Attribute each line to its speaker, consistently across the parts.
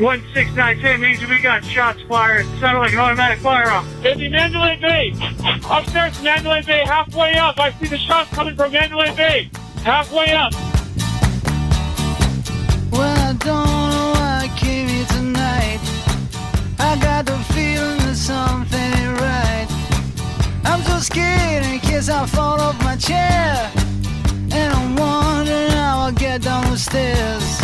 Speaker 1: 1692 means we got shots fired. It sounded like an automatic firearm. It'd be Mandalay Bay. Upstairs, Mandalay Bay, halfway up. I see the shots coming from Mandalay Bay. Halfway up.
Speaker 2: Well, I don't know why I came here tonight. I got the feeling that something ain't right. I'm so scared in case I fall off my chair. And I'm wondering how I'll get down the stairs.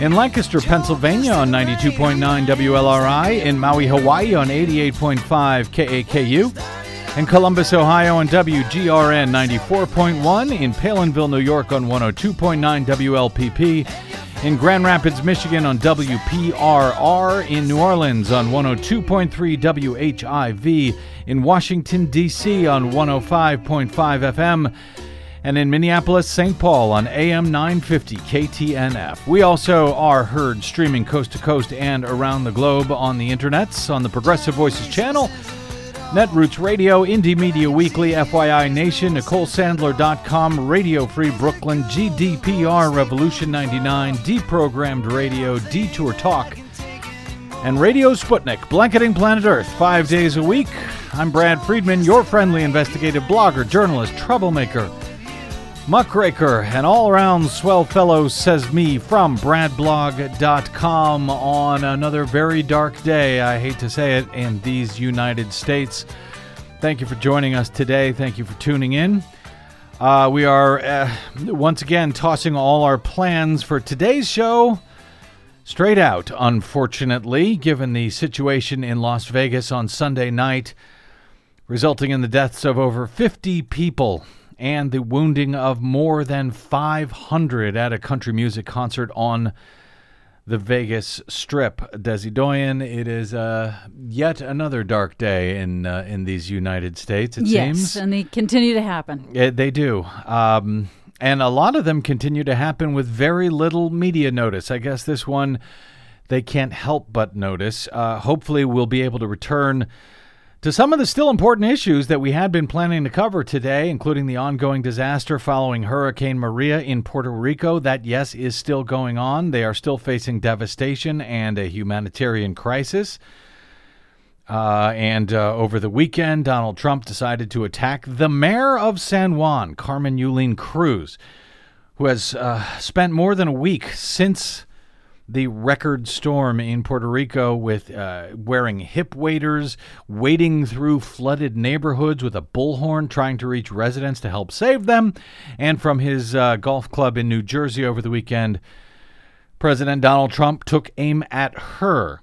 Speaker 3: in Lancaster, Pennsylvania on 92.9 WLRI, in Maui, Hawaii on 88.5 KAKU, in Columbus, Ohio on WGRN 94.1, in Palenville, New York on 102.9 WLPP, in Grand Rapids, Michigan on WPRR, in New Orleans on 102.3 WHIV, in Washington, D.C. on 105.5 FM, and in Minneapolis, St. Paul on AM 950 KTNF. We also are heard streaming coast to coast and around the globe on the internets on the Progressive Voices channel, Netroots Radio, Indie Media Weekly, FYI Nation, NicoleSandler.com, Radio Free Brooklyn, GDPR Revolution 99, Deprogrammed Radio, Detour Talk, and Radio Sputnik, blanketing planet Earth five days a week. I'm Brad Friedman, your friendly investigative blogger, journalist, troublemaker, muckraker, an all around swell fellow, says me from bradblog.com on another very dark day, I hate to say it, in these United States. Thank you for joining us today. Thank you for tuning in. Uh, we are uh, once again tossing all our plans for today's show straight out, unfortunately, given the situation in Las Vegas on Sunday night, resulting in the deaths of over 50 people and the wounding of more than 500 at a country music concert on the Vegas Strip. Desi Doyen, it is uh, yet another dark day in uh, in these United States. It
Speaker 4: Yes,
Speaker 3: seems.
Speaker 4: and they continue to happen.
Speaker 3: They do. Um, and a lot of them continue to happen with very little media notice. I guess this one they can't help but notice. Uh, hopefully, we'll be able to return to some of the still important issues that we had been planning to cover today, including the ongoing disaster following Hurricane Maria in Puerto Rico. That, yes, is still going on. They are still facing devastation and a humanitarian crisis. Uh, and uh, over the weekend, Donald Trump decided to attack the mayor of San Juan, Carmen Yulín Cruz, who has uh, spent more than a week since the record storm in Puerto Rico with uh, wearing hip waders, wading through flooded neighborhoods with a bullhorn, trying to reach residents to help save them. And from his uh, golf club in New Jersey over the weekend, President Donald Trump took aim at her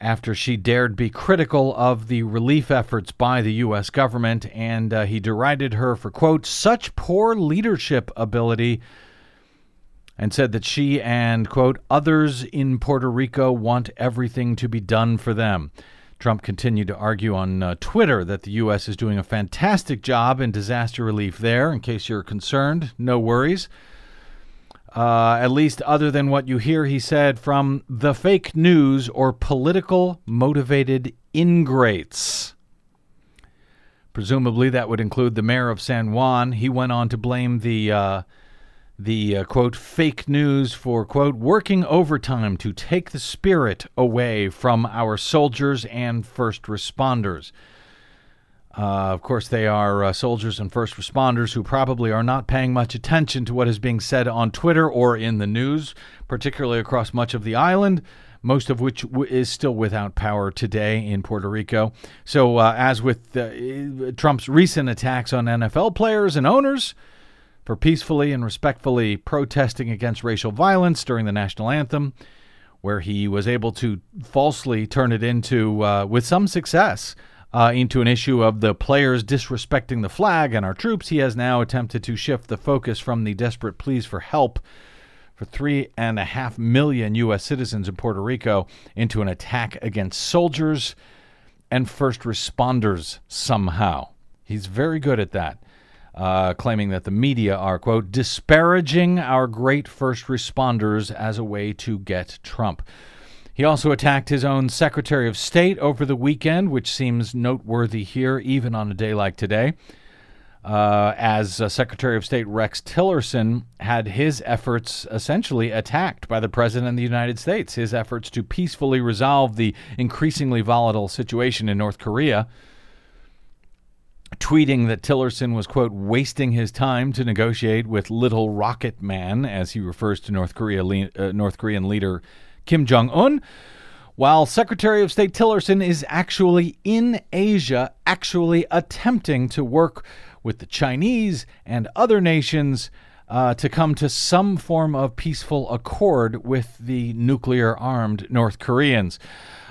Speaker 3: after she dared be critical of the relief efforts by the U.S. government, and uh, he derided her for, quote, such poor leadership ability, and said that she and, quote, others in Puerto Rico want everything to be done for them. Trump continued to argue on uh, Twitter that the U.S. is doing a fantastic job in disaster relief there. In case you're concerned, no worries. Uh, at least other than what you hear, he said, from the fake news or political motivated ingrates. Presumably, that would include the mayor of San Juan. He went on to blame the uh, the uh, quote fake news for quote working overtime to take the spirit away from our soldiers and first responders. Uh, of course, they are uh, soldiers and first responders who probably are not paying much attention to what is being said on Twitter or in the news, particularly across much of the island, most of which w- is still without power today in Puerto Rico. So, uh, as with uh, Trump's recent attacks on NFL players and owners for peacefully and respectfully protesting against racial violence during the national anthem, where he was able to falsely turn it into, uh, with some success, uh, into an issue of the players disrespecting the flag and our troops, he has now attempted to shift the focus from the desperate pleas for help for three and a half million U.S. citizens in Puerto Rico into an attack against soldiers and first responders somehow. He's very good at that, uh, claiming that the media are, quote, disparaging our great first responders as a way to get Trump. He also attacked his own Secretary of State over the weekend, which seems noteworthy here, even on a day like today, uh, as uh, Secretary of State Rex Tillerson had his efforts essentially attacked by the President of the United States, his efforts to peacefully resolve the increasingly volatile situation in North Korea. Tweeting that Tillerson was, quote, wasting his time to negotiate with Little Rocket Man, as he refers to North, Korea, uh, North Korean leader Kim Jong un, while Secretary of State Tillerson is actually in Asia, actually attempting to work with the Chinese and other nations uh, to come to some form of peaceful accord with the nuclear armed North Koreans.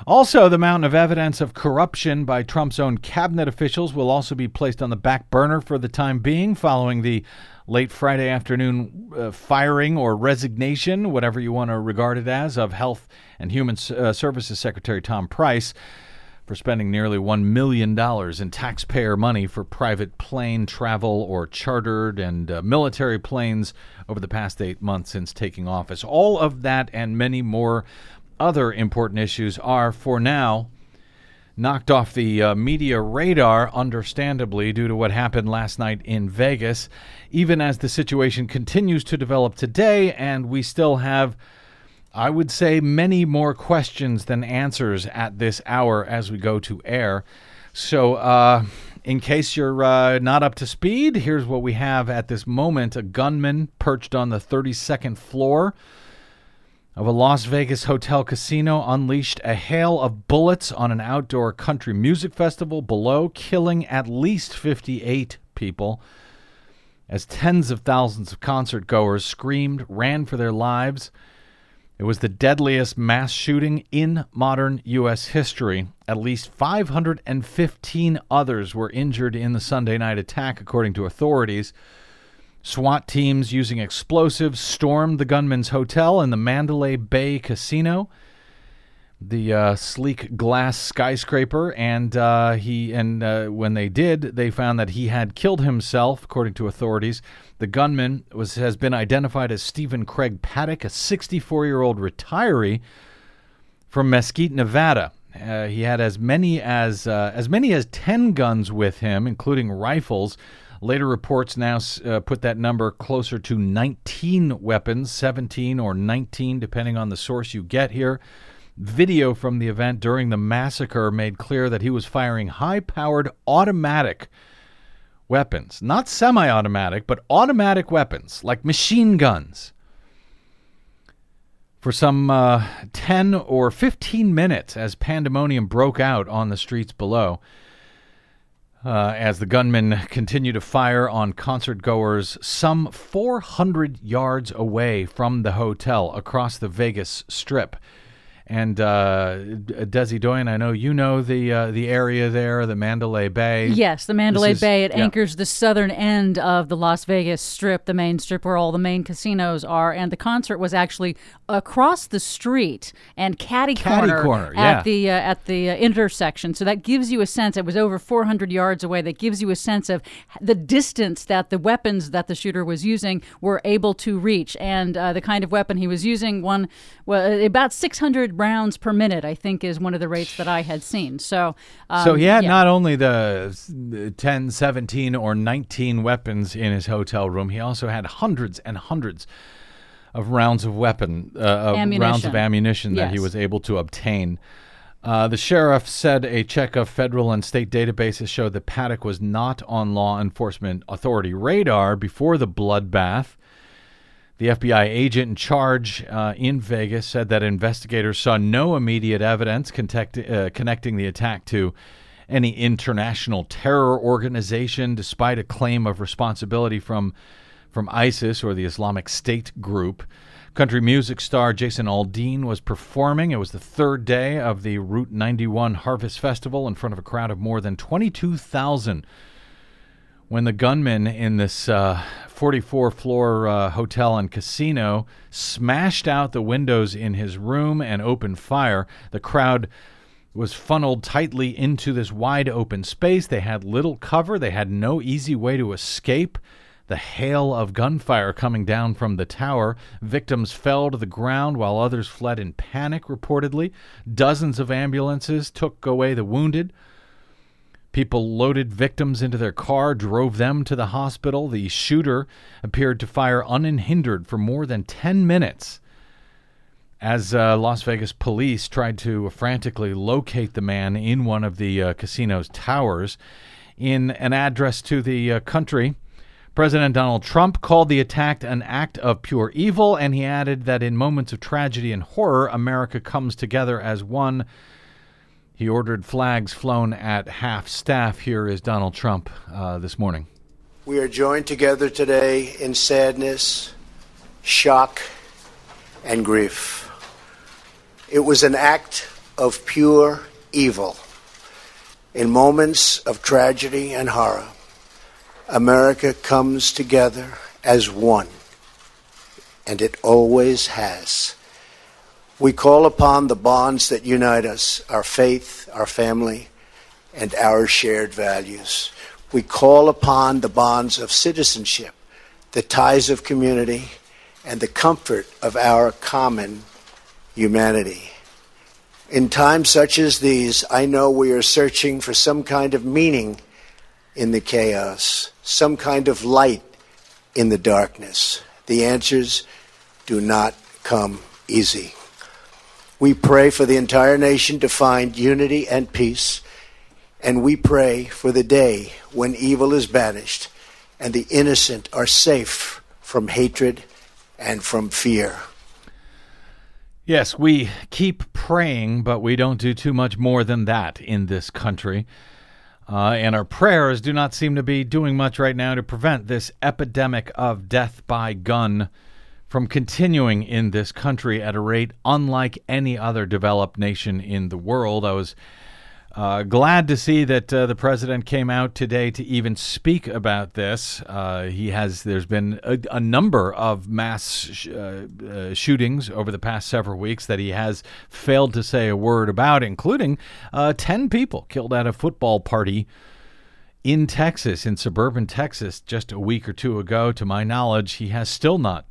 Speaker 3: Also, the mountain of evidence of corruption by Trump's own cabinet officials will also be placed on the back burner for the time being following the late Friday afternoon uh, firing or resignation, whatever you want to regard it as, of Health and Human uh, Services Secretary Tom Price for spending nearly $1 million in taxpayer money for private plane travel or chartered and uh, military planes over the past eight months since taking office. All of that and many more other important issues are, for now, knocked off the uh, media radar, understandably, due to what happened last night in Vegas, even as the situation continues to develop today, and we still have, I would say, many more questions than answers at this hour as we go to air. So, uh, in case you're uh, not up to speed, here's what we have at this moment a gunman perched on the 32nd floor of a Las Vegas hotel casino unleashed a hail of bullets on an outdoor country music festival below, killing at least 58 people. As tens of thousands of concert goers screamed, ran for their lives. It was the deadliest mass shooting in modern U.S. history. At least 515 others were injured in the Sunday night attack, according to authorities. SWAT teams using explosives stormed the gunman's hotel in the Mandalay Bay Casino, the uh, sleek glass skyscraper, and uh, he and uh, when they did, they found that he had killed himself. According to authorities, the gunman was has been identified as Stephen Craig Paddock, a 64-year-old retiree from Mesquite, Nevada. Uh, he had as many as uh, as many as ten guns with him, including rifles. Later reports now uh, put that number closer to 19 weapons, 17 or 19, depending on the source you get here. Video from the event during the massacre made clear that he was firing high powered automatic weapons, not semi automatic, but automatic weapons like machine guns. For some uh, 10 or 15 minutes, as pandemonium broke out on the streets below, uh, as the gunmen continued to fire on concert goers some 400 yards away from the hotel across the Vegas Strip. And uh, Desi Doyen, I know you know the uh, the area there, the Mandalay Bay.
Speaker 4: Yes, the Mandalay
Speaker 3: is,
Speaker 4: Bay. It
Speaker 3: yeah.
Speaker 4: anchors the southern end of the Las Vegas Strip, the main strip where all the main casinos are. And the concert was actually across the street and catty,
Speaker 3: Catty corner, yeah.
Speaker 4: at the uh, at the uh, intersection. So that gives you a sense. It was over 400 yards away. That gives you a sense of the distance that the weapons that the shooter was using were able to reach, and uh, the kind of weapon he was using. One, well, about 600 rounds per minute, I think, is one of the rates that I had seen. So, um,
Speaker 3: so he had
Speaker 4: yeah.
Speaker 3: not only the 10, 17, or 19 weapons in his hotel room, he also had hundreds and hundreds of rounds of weapon, uh, of rounds of
Speaker 4: Ammunition.
Speaker 3: ammunition that he was able to obtain. Uh, the sheriff said a check of federal and state databases showed that Paddock was not on law enforcement authority radar before the bloodbath. The FBI agent in charge uh, in Vegas said that investigators saw no immediate evidence connect, uh, connecting the attack to any international terror organization, despite a claim of responsibility from from ISIS or the Islamic State group. Country music star Jason Aldean was performing. It was the third day of the Route 91 Harvest Festival in front of a crowd of more than 22,000 when the gunman in this uh, 44 floor uh, hotel and casino smashed out the windows in his room and opened fire. The crowd was funneled tightly into this wide open space. They had little cover, they had no easy way to escape. The hail of gunfire coming down from the tower. Victims fell to the ground while others fled in panic, reportedly. Dozens of ambulances took away the wounded. People loaded victims into their car, drove them to the hospital. The shooter appeared to fire unhindered for more than 10 minutes as uh, Las Vegas police tried to frantically locate the man in one of the uh, casino's towers. In an address to the uh, country, President Donald Trump called the attack an act of pure evil, and he added that in moments of tragedy and horror, America comes together as one. He ordered flags flown at half staff. Here is Donald Trump uh, this morning.
Speaker 5: We are joined together today in sadness, shock, and grief. It was an act of pure evil. In moments of tragedy and horror, America comes together as one, and it always has. We call upon the bonds that unite us our faith, our family, and our shared values. We call upon the bonds of citizenship, the ties of community, and the comfort of our common humanity. In times such as these, I know we are searching for some kind of meaning in the chaos, some kind of light in the darkness. The answers do not come easy. We pray for the entire nation to find unity and peace, and we pray for the day when evil is banished and the innocent are safe from hatred and from fear.
Speaker 3: Yes, we keep praying, but we don't do too much more than that in this country. Uh, and our prayers do not seem to be doing much right now to prevent this epidemic of death by gun from continuing in this country at a rate unlike any other developed nation in the world. I was uh, glad to see that uh, the president came out today to even speak about this. Uh, he has. There's been a, a number of mass sh- uh, uh, shootings over the past several weeks that he has failed to say a word about, including uh, ten people killed at a football party in Texas, in suburban Texas, just a week or two ago. To my knowledge, he has still not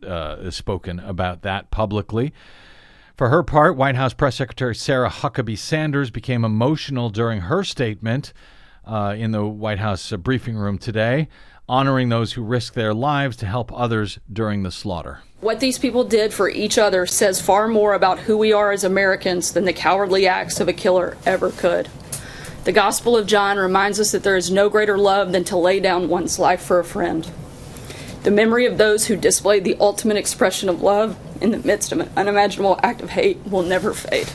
Speaker 3: spoken about that publicly. For her part, White House Press Secretary Sarah Huckabee Sanders became emotional during her statement uh, in the White House uh, briefing room today, honoring those who risked their lives to help others during the slaughter.
Speaker 6: What these people did for each other says far more about who we are as Americans than the cowardly acts of a killer ever could. The Gospel of John reminds us that there is no greater love than to lay down one's life for a friend. The memory of those who displayed the ultimate expression of love in the midst of an unimaginable act of hate will never fade.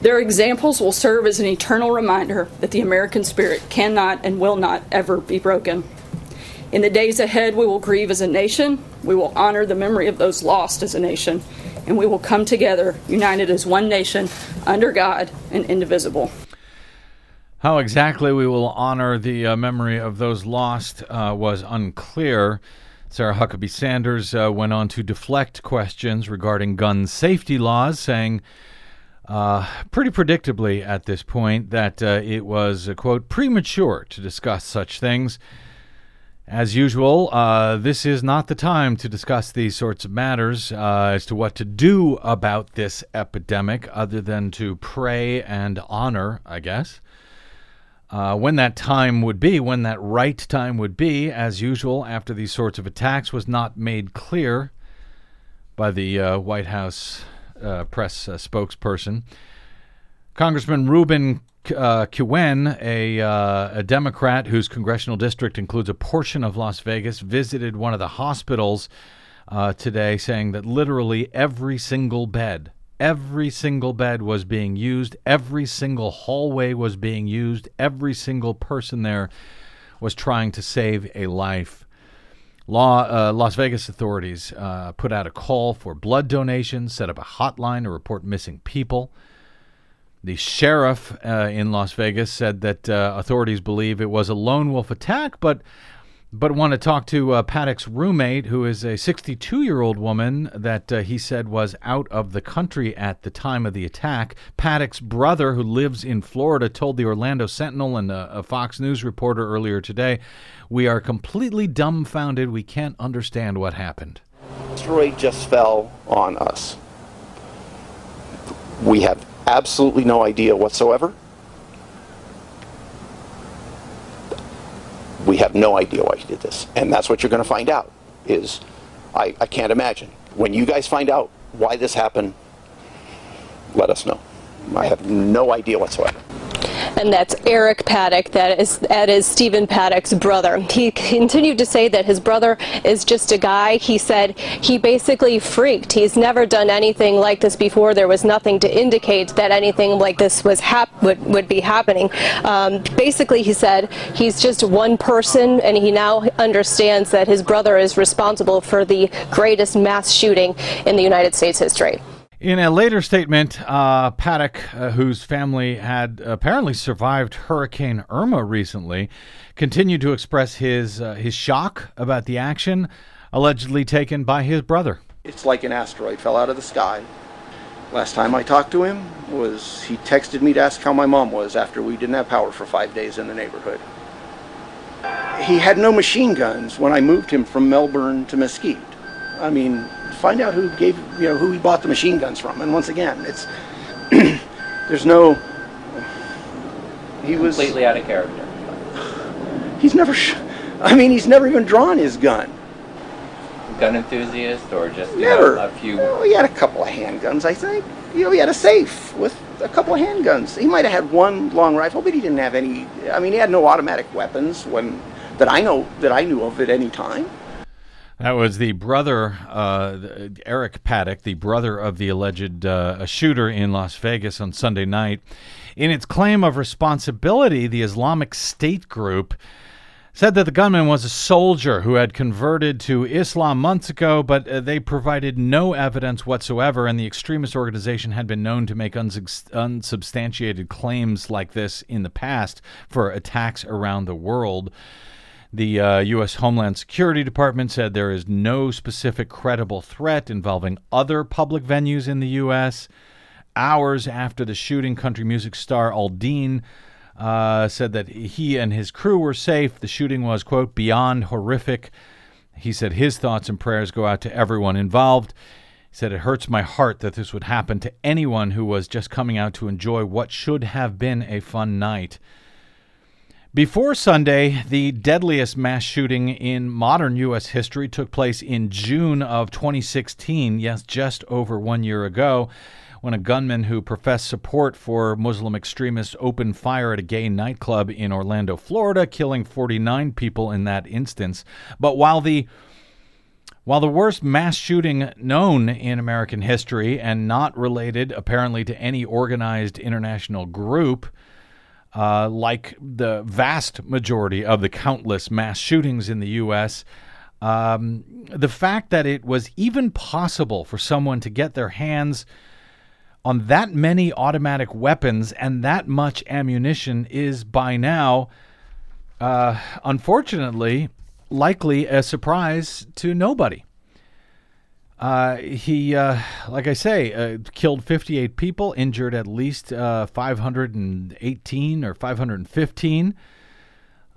Speaker 6: Their examples will serve as an eternal reminder that the American spirit cannot and will not ever be broken. In the days ahead, we will grieve as a nation, we will honor the memory of those lost as a nation, and we will come together, united as one nation, under God and indivisible.
Speaker 3: How exactly we will honor the uh, memory of those lost uh, was unclear. Sarah Huckabee Sanders uh, went on to deflect questions regarding gun safety laws, saying uh, pretty predictably at this point that uh, it was, quote, premature to discuss such things. As usual, uh, this is not the time to discuss these sorts of matters as to what to do about this epidemic, other than to pray and honor, I guess. Uh, when that time would be, when that right time would be, as usual, after these sorts of attacks, was not made clear by the uh, White House uh, press uh, spokesperson. Congressman Ruben uh, Kihuen, a, uh, a Democrat whose congressional district includes a portion of Las Vegas, visited one of the hospitals today, saying that literally every single bed Every single bed was being used, every single hallway was being used, every single person there was trying to save a life. Law, uh, Las Vegas authorities uh, put out a call for blood donations, set up a hotline to report missing people. The sheriff uh, in Las Vegas said that uh, authorities believe it was a lone wolf attack, but but want to talk to uh, Paddock's roommate, who is a 62 year old woman that uh, he said was out of the country at the time of the attack. Paddock's brother, who lives in Florida, told the Orlando Sentinel and a, a Fox News reporter earlier today, We are completely dumbfounded. We can't understand what happened.
Speaker 7: Asteroid just fell on us. We have absolutely no idea whatsoever. We have no idea why he did this. And that's what you're going to find out is I, I can't imagine. When you guys find out why this happened, let us know. I have no idea whatsoever
Speaker 8: and that's Eric Paddock. That is that is Stephen Paddock's brother. He continued to say that his brother is just a guy. He said he basically freaked. He's never done anything like this before. There was nothing to indicate that anything like this was hap- would, would be happening. Um, basically, he said he's just one person, and he now understands that his brother is responsible for the greatest mass shooting in the United States history.
Speaker 3: In a later statement, uh, Paddock, uh, whose family had apparently survived Hurricane Irma recently, continued to express his uh, his shock about the action allegedly taken by his brother.
Speaker 7: It's like an asteroid fell out of the sky. Last time I talked to him was he texted me to ask how my mom was after we didn't have power for five days in the neighborhood. He had no machine guns when I moved him from Melbourne to Mesquite. I mean, find out who gave you know who he bought the machine guns from. And once again, it's there's no.
Speaker 9: He was completely out of character.
Speaker 7: He's never. Sh- I mean, he's never even drawn his gun.
Speaker 9: Gun enthusiast, or just
Speaker 7: never
Speaker 9: know, a few.
Speaker 7: Well, he had a couple of handguns, I think. You know, he had a safe with a couple of handguns. He might have had one long rifle, but he didn't have any. I mean, he had no automatic weapons when that I know that I knew of at any time.
Speaker 3: That was the brother, uh, Eric Paddock, the brother of the alleged uh, shooter in Las Vegas on Sunday night. In its claim of responsibility, the Islamic State group said that the gunman was a soldier who had converted to Islam months ago, but uh, they provided no evidence whatsoever, and the extremist organization had been known to make unsubstantiated claims like this in the past for attacks around the world. The uh, U.S. Homeland Security Department said there is no specific credible threat involving other public venues in the U.S. Hours after the shooting, country music star Aldean uh, said that he and his crew were safe. The shooting was, quote, beyond horrific. He said his thoughts and prayers go out to everyone involved. He said, It hurts my heart that this would happen to anyone who was just coming out to enjoy what should have been a fun night. Before Sunday, the deadliest mass shooting in modern U.S. history took place in June of 2016, yes, just over one year ago, when a gunman who professed support for Muslim extremists opened fire at a gay nightclub in Orlando, Florida, killing 49 people in that instance. But while the while the worst mass shooting known in American history and not related apparently to any organized international group, uh, like the vast majority of the countless mass shootings in the U.S., um, the fact that it was even possible for someone to get their hands on that many automatic weapons and that much ammunition is by now, uh, unfortunately, likely a surprise to nobody. Uh, he, uh, like I say, uh, killed 58 people, injured at least uh, 518 or 515.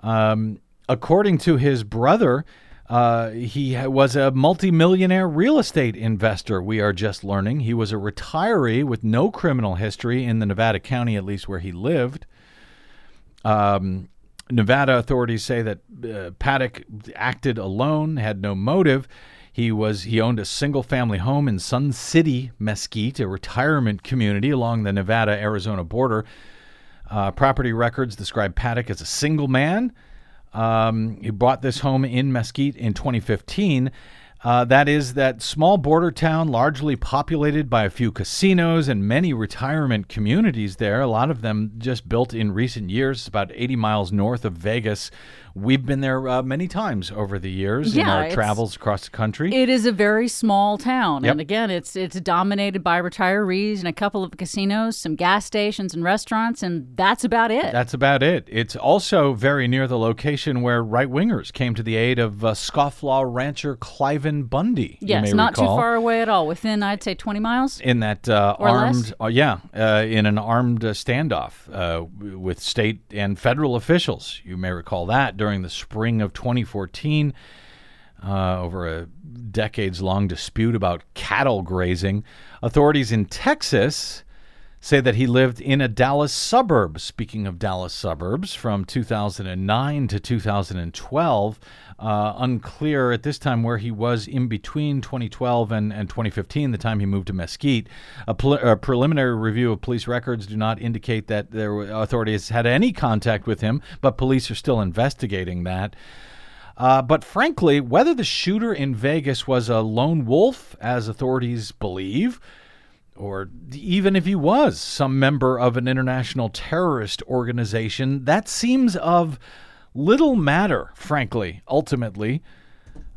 Speaker 3: Um, according to his brother, uh, he was a multimillionaire real estate investor. We are just learning he was a retiree with no criminal history in the Nevada county, at least where he lived. Um, Nevada authorities say that uh, Paddock acted alone, had no motive. He was he owned a single family home in Sun City, Mesquite, a retirement community along the Nevada Arizona border. Uh, property records describe Paddock as a single man. Um, he bought this home in Mesquite in 2015. Uh, that is that small border town, largely populated by a few casinos and many retirement communities there. A lot of them just built in recent years, about 80 miles north of Vegas. We've been there uh, many times over the years in our travels across the country.
Speaker 4: It is a very small town,
Speaker 3: Yep.
Speaker 4: and again, it's it's dominated by retirees and a couple of casinos, some gas stations and restaurants, and that's about it.
Speaker 3: That's about it. It's also very near the location where right wingers came to the aid of uh, scofflaw rancher Cliven Bundy. you
Speaker 4: yes, not
Speaker 3: recall.
Speaker 4: too far away at all. Within, I'd say, twenty miles.
Speaker 3: in that uh, armed, uh, yeah, uh, in an armed uh, standoff uh, with state and federal officials. You may recall that during the spring of 2014, uh, over a decades-long dispute about cattle grazing. Authorities in Texas say that he lived in a Dallas suburb. Speaking of Dallas suburbs, from 2009 to 2012, uh, unclear at this time where he was in between 2012 and, and 2015, the time he moved to Mesquite. A, pre- a preliminary review of police records do not indicate that were, authorities had any contact with him, but police are still investigating that. Uh, but frankly, whether the shooter in Vegas was a lone wolf, as authorities believe, or even if he was some member of an international terrorist organization, that seems of little matter, frankly, ultimately.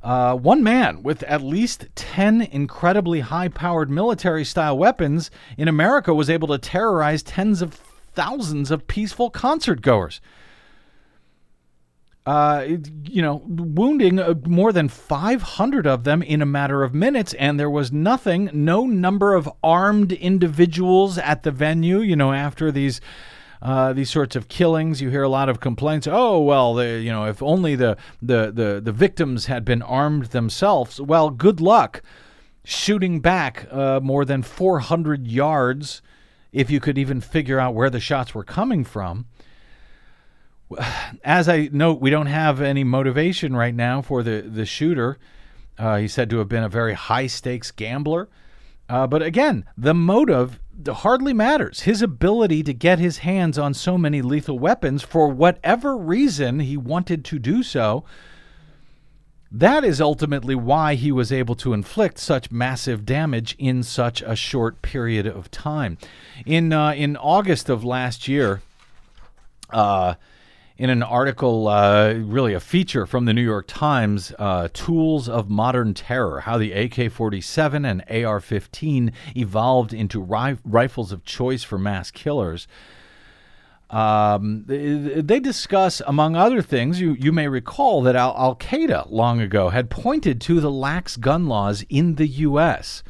Speaker 3: Uh, one man with at least 10 incredibly high powered military style weapons in America was able to terrorize tens of thousands of peaceful concert goers uh, you know, wounding uh, more than 500 of them in a matter of minutes, and there was nothing, no number of armed individuals at the venue. You know, after these. Uh, these sorts of killings, you hear a lot of complaints. Oh well, the, you know, if only the, the the the victims had been armed themselves. Well, good luck shooting back uh, more than 400 yards, if you could even figure out where the shots were coming from as I note, we don't have any motivation right now for the the shooter. Uh, he's said to have been a very high stakes gambler. Uh, but again, the motive hardly matters. His ability to get his hands on so many lethal weapons for whatever reason he wanted to do so. That is ultimately why he was able to inflict such massive damage in such a short period of time. In uh, in August of last year, uh, in an article, uh, really a feature from the New York Times, uh, Tools of Modern Terror How the AK 47 and AR 15 Evolved into ri- Rifles of Choice for Mass Killers. Um, they, discuss, among other things, you, you may recall that Al, Al Qaeda long ago had pointed to the lax gun laws in the U.S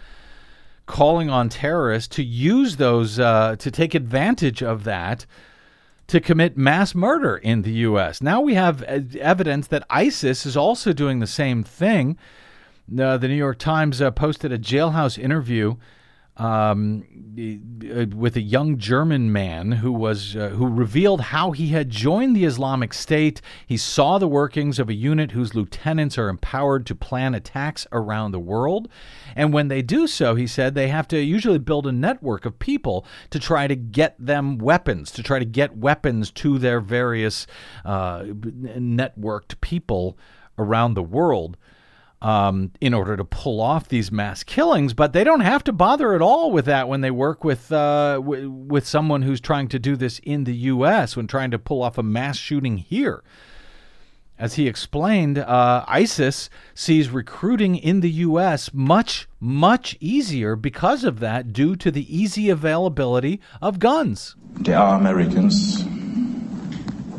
Speaker 3: calling on terrorists to use those uh, to take advantage of that to commit mass murder in the U.S. Now we have evidence that ISIS is also doing the same thing. Uh, the New York Times uh, posted a jailhouse interview um, uh, with a young German man who was uh, who revealed how he had joined the Islamic State. He saw the workings of a unit whose lieutenants are empowered to plan attacks around the world, and when they do so, he said they have to usually build a network of people to try to get them weapons, to try to get weapons to their various uh, networked people around the world um, in order to pull off these mass killings, but they don't have to bother at all with that when they work with uh, w- with someone who's trying to do this in the U.S. when trying to pull off a mass shooting here. As he explained, uh, ISIS sees recruiting in the U.S. much, much easier because of that, due to the easy availability of guns.
Speaker 10: They are Americans,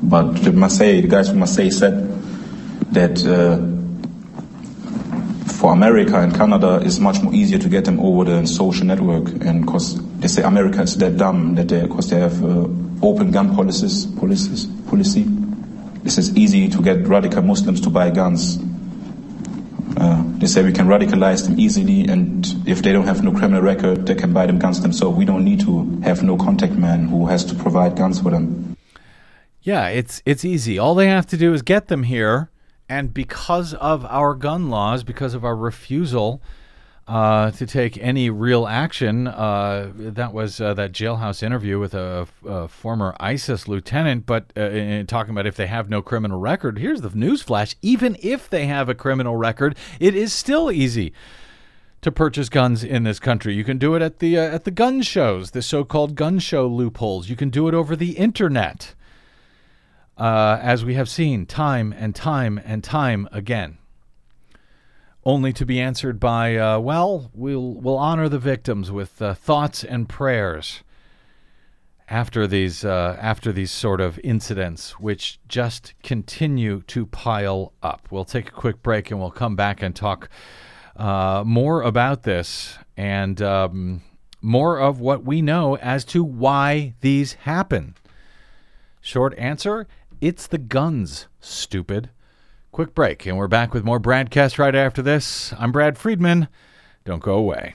Speaker 10: but the Marseille, the guys from Marseille said that uh, for America and Canada, it's much more easier to get them over the social network, and because they say America is that dumb that they, because they have uh, open gun policies, policies, policy. This is easy to get radical Muslims to buy guns. Uh, they say we can radicalize them easily, and if they don't have no criminal record, they can buy them guns themselves. We don't need to have no contact man who has to provide guns for them.
Speaker 3: Yeah, it's it's easy. All they have to do is get them here, and because of our gun laws, because of our refusal uh, to take any real action. Uh, that was uh, that jailhouse interview with a, a former ISIS lieutenant, but uh, in talking about if they have no criminal record. Here's the news flash: even if they have a criminal record, it is still easy to purchase guns in this country. You can do it at the uh, at the gun shows, the so-called gun show loopholes. You can do it over the internet, uh, as we have seen time and time and time again only to be answered by, uh, well, we'll, we'll honor the victims with uh, thoughts and prayers after these, uh, after these sort of incidents, which just continue to pile up. We'll take a quick break and we'll come back and talk uh, more about this and um, more of what we know as to why these happen. Short answer it's the guns, stupid. Quick break, and we're back with more BradCast right after this. I'm Brad Friedman. Don't go away.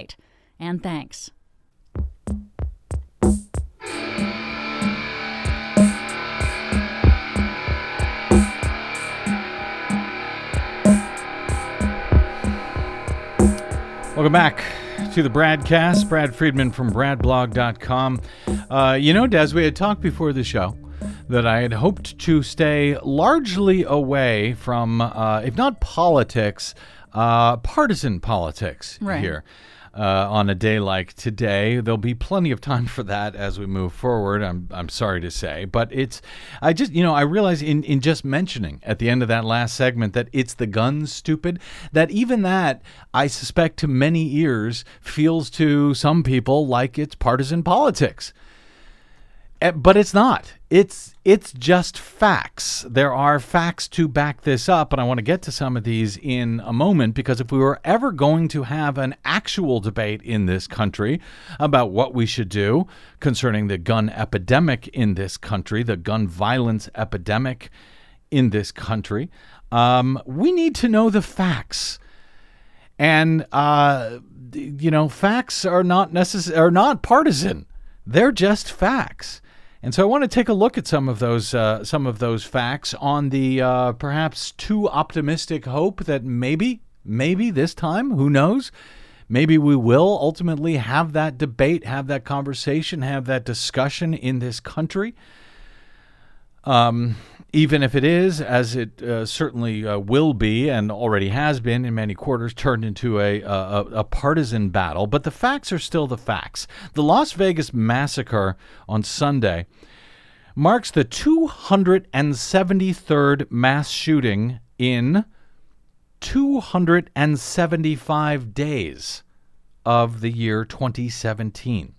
Speaker 4: and thanks.
Speaker 3: Welcome back to the Bradcast. Brad Friedman from BradBlog.com. Uh, you know, Des, we had talked before the show that I had hoped to stay largely away from, uh, if not politics, uh, partisan politics
Speaker 4: Right.
Speaker 3: here. Uh, on a day like today, there'll be plenty of time for that as we move forward. I'm I'm sorry to say, but it's I just you know I realize in in just mentioning at the end of that last segment that it's the guns, stupid. That even that I suspect to many ears feels to some people like it's partisan politics. Eh, but it's not. It's it's just facts. There are facts to back this up, and I want to get to some of these in a moment because if we were ever going to have an actual debate in this country about what we should do concerning the gun epidemic in this country, the gun violence epidemic in this country, um, we need to know the facts. And uh, you know, facts are not necess- are not partisan. They're just facts. And so I want to take a look at some of those uh, some of those facts on the uh, perhaps too optimistic hope that maybe maybe this time who knows maybe we will ultimately have that debate, have that conversation, have that discussion in this country. Um, even if it is, as it uh, certainly uh, will be and already has been in many quarters, turned into a, a, a partisan battle. But the facts are still the facts. The Las Vegas massacre on Sunday marks the 273rd mass shooting in 275 days of the year 2017.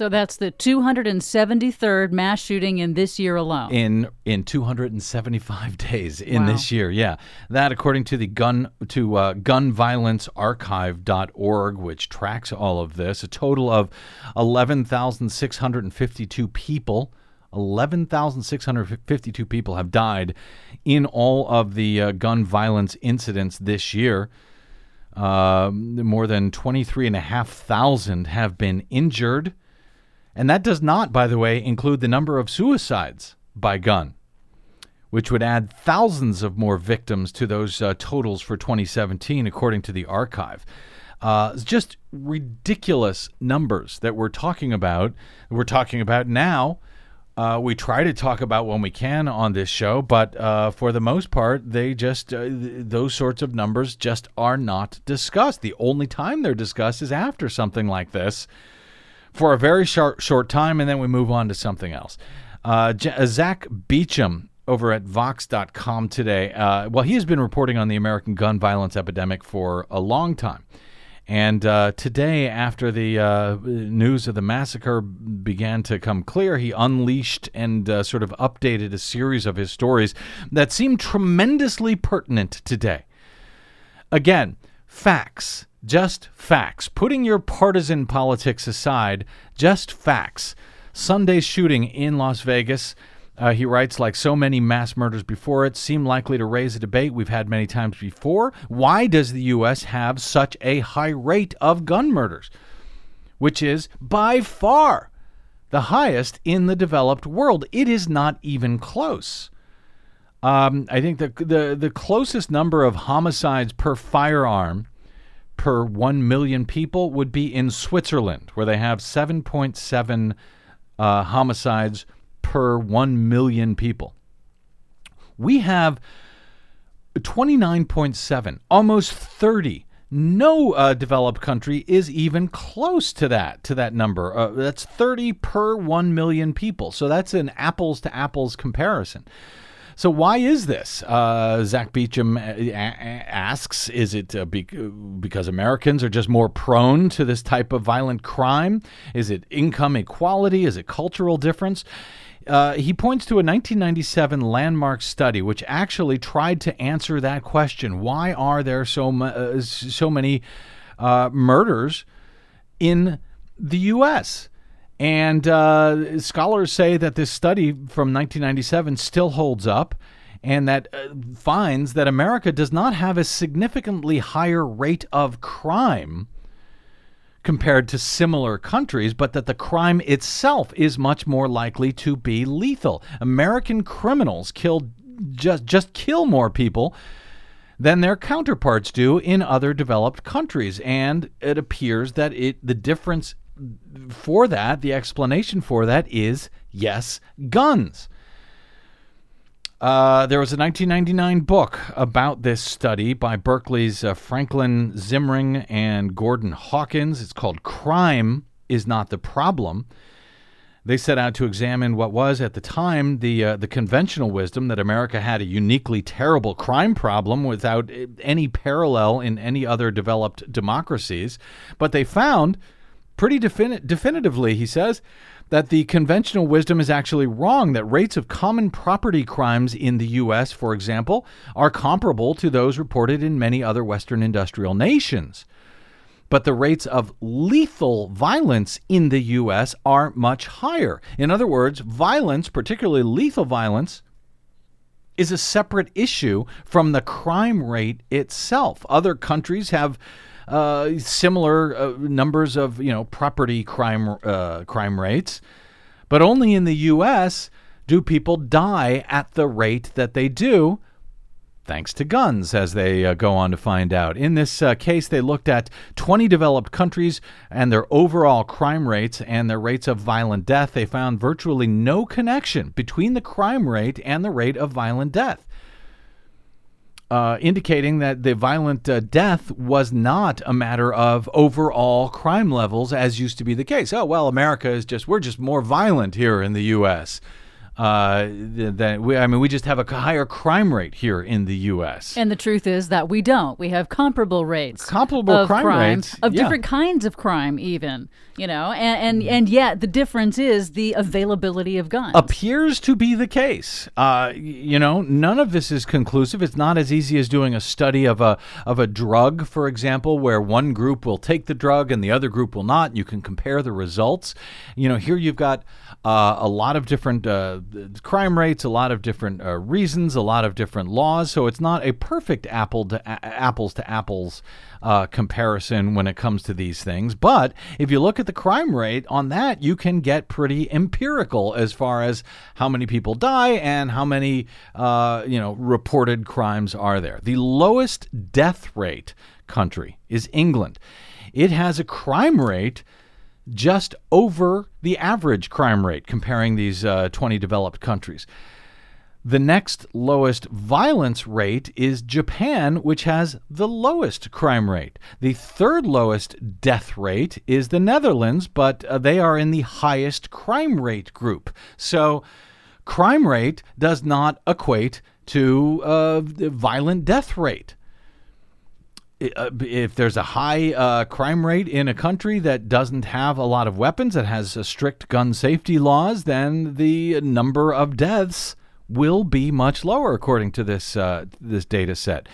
Speaker 4: So that's the 273rd mass shooting in this year alone.
Speaker 3: in in 275 days in
Speaker 4: Wow.
Speaker 3: this year. Yeah, that according to the gun to uh, gunviolencearchive.org, which tracks all of this, a total of 11,652 people. 11,652 people have died in all of the uh, gun violence incidents this year. Uh, more than 23,500 have been injured. And that does not, by the way, include the number of suicides by gun, which would add thousands of more victims to those uh, totals for 2017, according to the archive. Uh, it's just ridiculous numbers that we're talking about. We're talking about now. Uh, we try to talk about when we can on this show, but uh, for the most part, they just uh, th- those sorts of numbers just are not discussed. The only time they're discussed is after something like this, for a very short short time, and then we move on to something else. Uh, uh, Zack Beauchamp over at Vox.com today. Uh, well, he has been reporting on the American gun violence epidemic for a long time. And uh, today, after the uh, news of the massacre began to come clear, he unleashed and uh, sort of updated a series of his stories that seem tremendously pertinent today. Again, facts, just facts. Putting your partisan politics aside, just facts. Sunday's shooting in Las Vegas. Uh, he writes, like so many mass murders before it, seem likely to raise a debate we've had many times before. Why does the U.S. have such a high rate of gun murders? Which is by far the highest in the developed world. It is not even close. Um, I think the, the the closest number of homicides per firearm per one million people would be in Switzerland, where they have 7.7 uh, homicides per 1 million people. We have 29.7, almost 30. No uh, developed country is even close to that to that number. Uh, that's 30 per 1 million people. So that's an apples to apples comparison. So why is this? Uh, Zack Beauchamp uh, asks: Is it uh, be- because Americans are just more prone to this type of violent crime? Is it income equality? Is it cultural difference? Uh, he points to a 1997 landmark study which actually tried to answer that question. Why are there so uh, so many uh, murders in the U.S.? And uh, scholars say that this study from 1997 still holds up and that uh, finds that America does not have a significantly higher rate of crime compared to similar countries, but that the crime itself is much more likely to be lethal. American criminals kill just just kill more people than their counterparts do in other developed countries, and it appears that it the difference for that, the explanation for that is yes, guns. Uh, there was a 1999 book about this study by Berkeley's uh, Franklin Zimring and Gordon Hawkins. It's called Crime is Not the Problem. They set out to examine what was at the time the uh, the conventional wisdom that America had a uniquely terrible crime problem without uh, any parallel in any other developed democracies. But they found pretty defini- definitively, he says, that the conventional wisdom is actually wrong, that rates of common property crimes in the U.S., for example, are comparable to those reported in many other Western industrial nations. But the rates of lethal violence in the U.S. are much higher. In other words, violence, particularly lethal violence, is a separate issue from the crime rate itself. Other countries have uh, similar uh, numbers of you know property crime uh, crime rates, but only in the U.S. do people die at the rate that they do. Thanks to guns, as they uh, go on to find out. In this uh, case, they looked at 20 developed countries and their overall crime rates and their rates of violent death. They found virtually no connection between the crime rate and the rate of violent death uh, indicating that the violent uh, death was not a matter of overall crime levels, as used to be the case. Oh well, America is just we're just more violent here in the U.S. Uh, than we, I mean, we just have a higher crime rate here in the U.S.
Speaker 4: And the truth is that we don't. We have comparable rates,
Speaker 3: comparable crime,
Speaker 4: crime
Speaker 3: rates
Speaker 4: of
Speaker 3: yeah.
Speaker 4: different kinds of crime, even you know, and and, and yet the difference is the availability of guns.
Speaker 3: Appears to be the case. Uh, you know, none of this is conclusive. It's not as easy as doing a study of a of a drug, for example, where one group will take the drug and the other group will not. You can compare the results. You know, here you've got uh, a lot of different uh, crime rates, a lot of different uh, reasons, a lot of different laws. So it's not a perfect apple to a- apples to apples uh, comparison when it comes to these things. But if you look at the crime rate on that, you can get pretty empirical as far as how many people die and how many uh, you know reported crimes are there. The lowest death rate country is England. It has a crime rate just over the average crime rate comparing these uh, 20 developed countries. The next lowest violence rate is Japan, which has the lowest crime rate. The third lowest death rate is the Netherlands, but uh, they are in the highest crime rate group. So, crime rate does not equate to uh, violent death rate. Uh, if there's a high uh, crime rate in a country that doesn't have a lot of weapons, that has uh, strict gun safety laws, then the number of deaths will be much lower, according to this uh, this data set.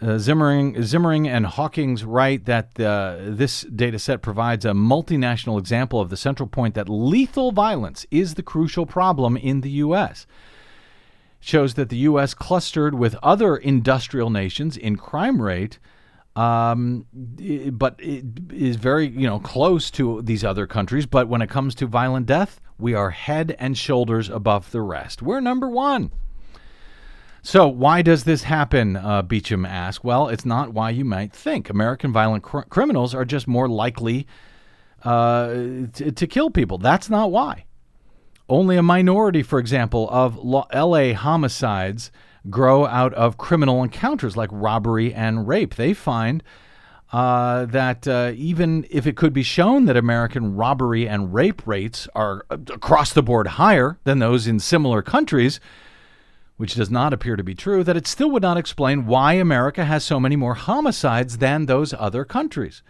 Speaker 3: Uh, Zimring, Zimring and Hawkins write that uh, this data set provides a multinational example of the central point that lethal violence is the crucial problem in the U.S. Shows that the U.S. clustered with other industrial nations in crime rate, um, but it is very you know close to these other countries. But when it comes to violent death, we are head and shoulders above the rest. We're number one. So, why does this happen? Uh, Beauchamp asked. Well, it's not why you might think. American violent cr- criminals are just more likely uh, to, to kill people. That's not why. Only a minority, for example, of LA homicides grow out of criminal encounters like robbery and rape. They find uh, that uh, even if it could be shown that American robbery and rape rates are uh, across the board higher than those in similar countries, which does not appear to be true, that it still would not explain why America has so many more homicides than those other countries.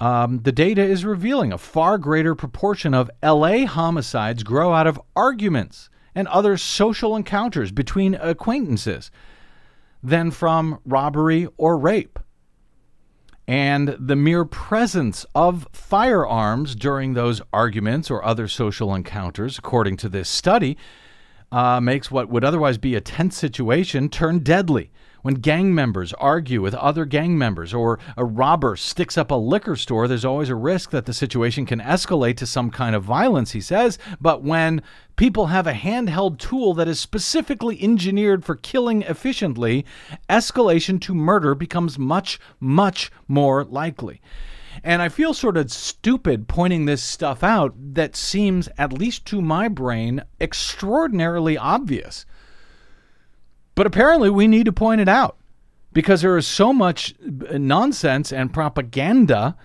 Speaker 3: Um, the data is revealing a far greater proportion of LA homicides grow out of arguments and other social encounters between acquaintances than from robbery or rape. And the mere presence of firearms during those arguments or other social encounters, according to this study, uh, makes what would otherwise be a tense situation turn deadly. When gang members argue with other gang members or a robber sticks up a liquor store, there's always a risk that the situation can escalate to some kind of violence, he says. But when people have a handheld tool that is specifically engineered for killing efficiently, escalation to murder becomes much, much more likely. And I feel sort of stupid pointing this stuff out that seems, at least to my brain, extraordinarily obvious. But apparently, we need to point it out because there is so much nonsense and propaganda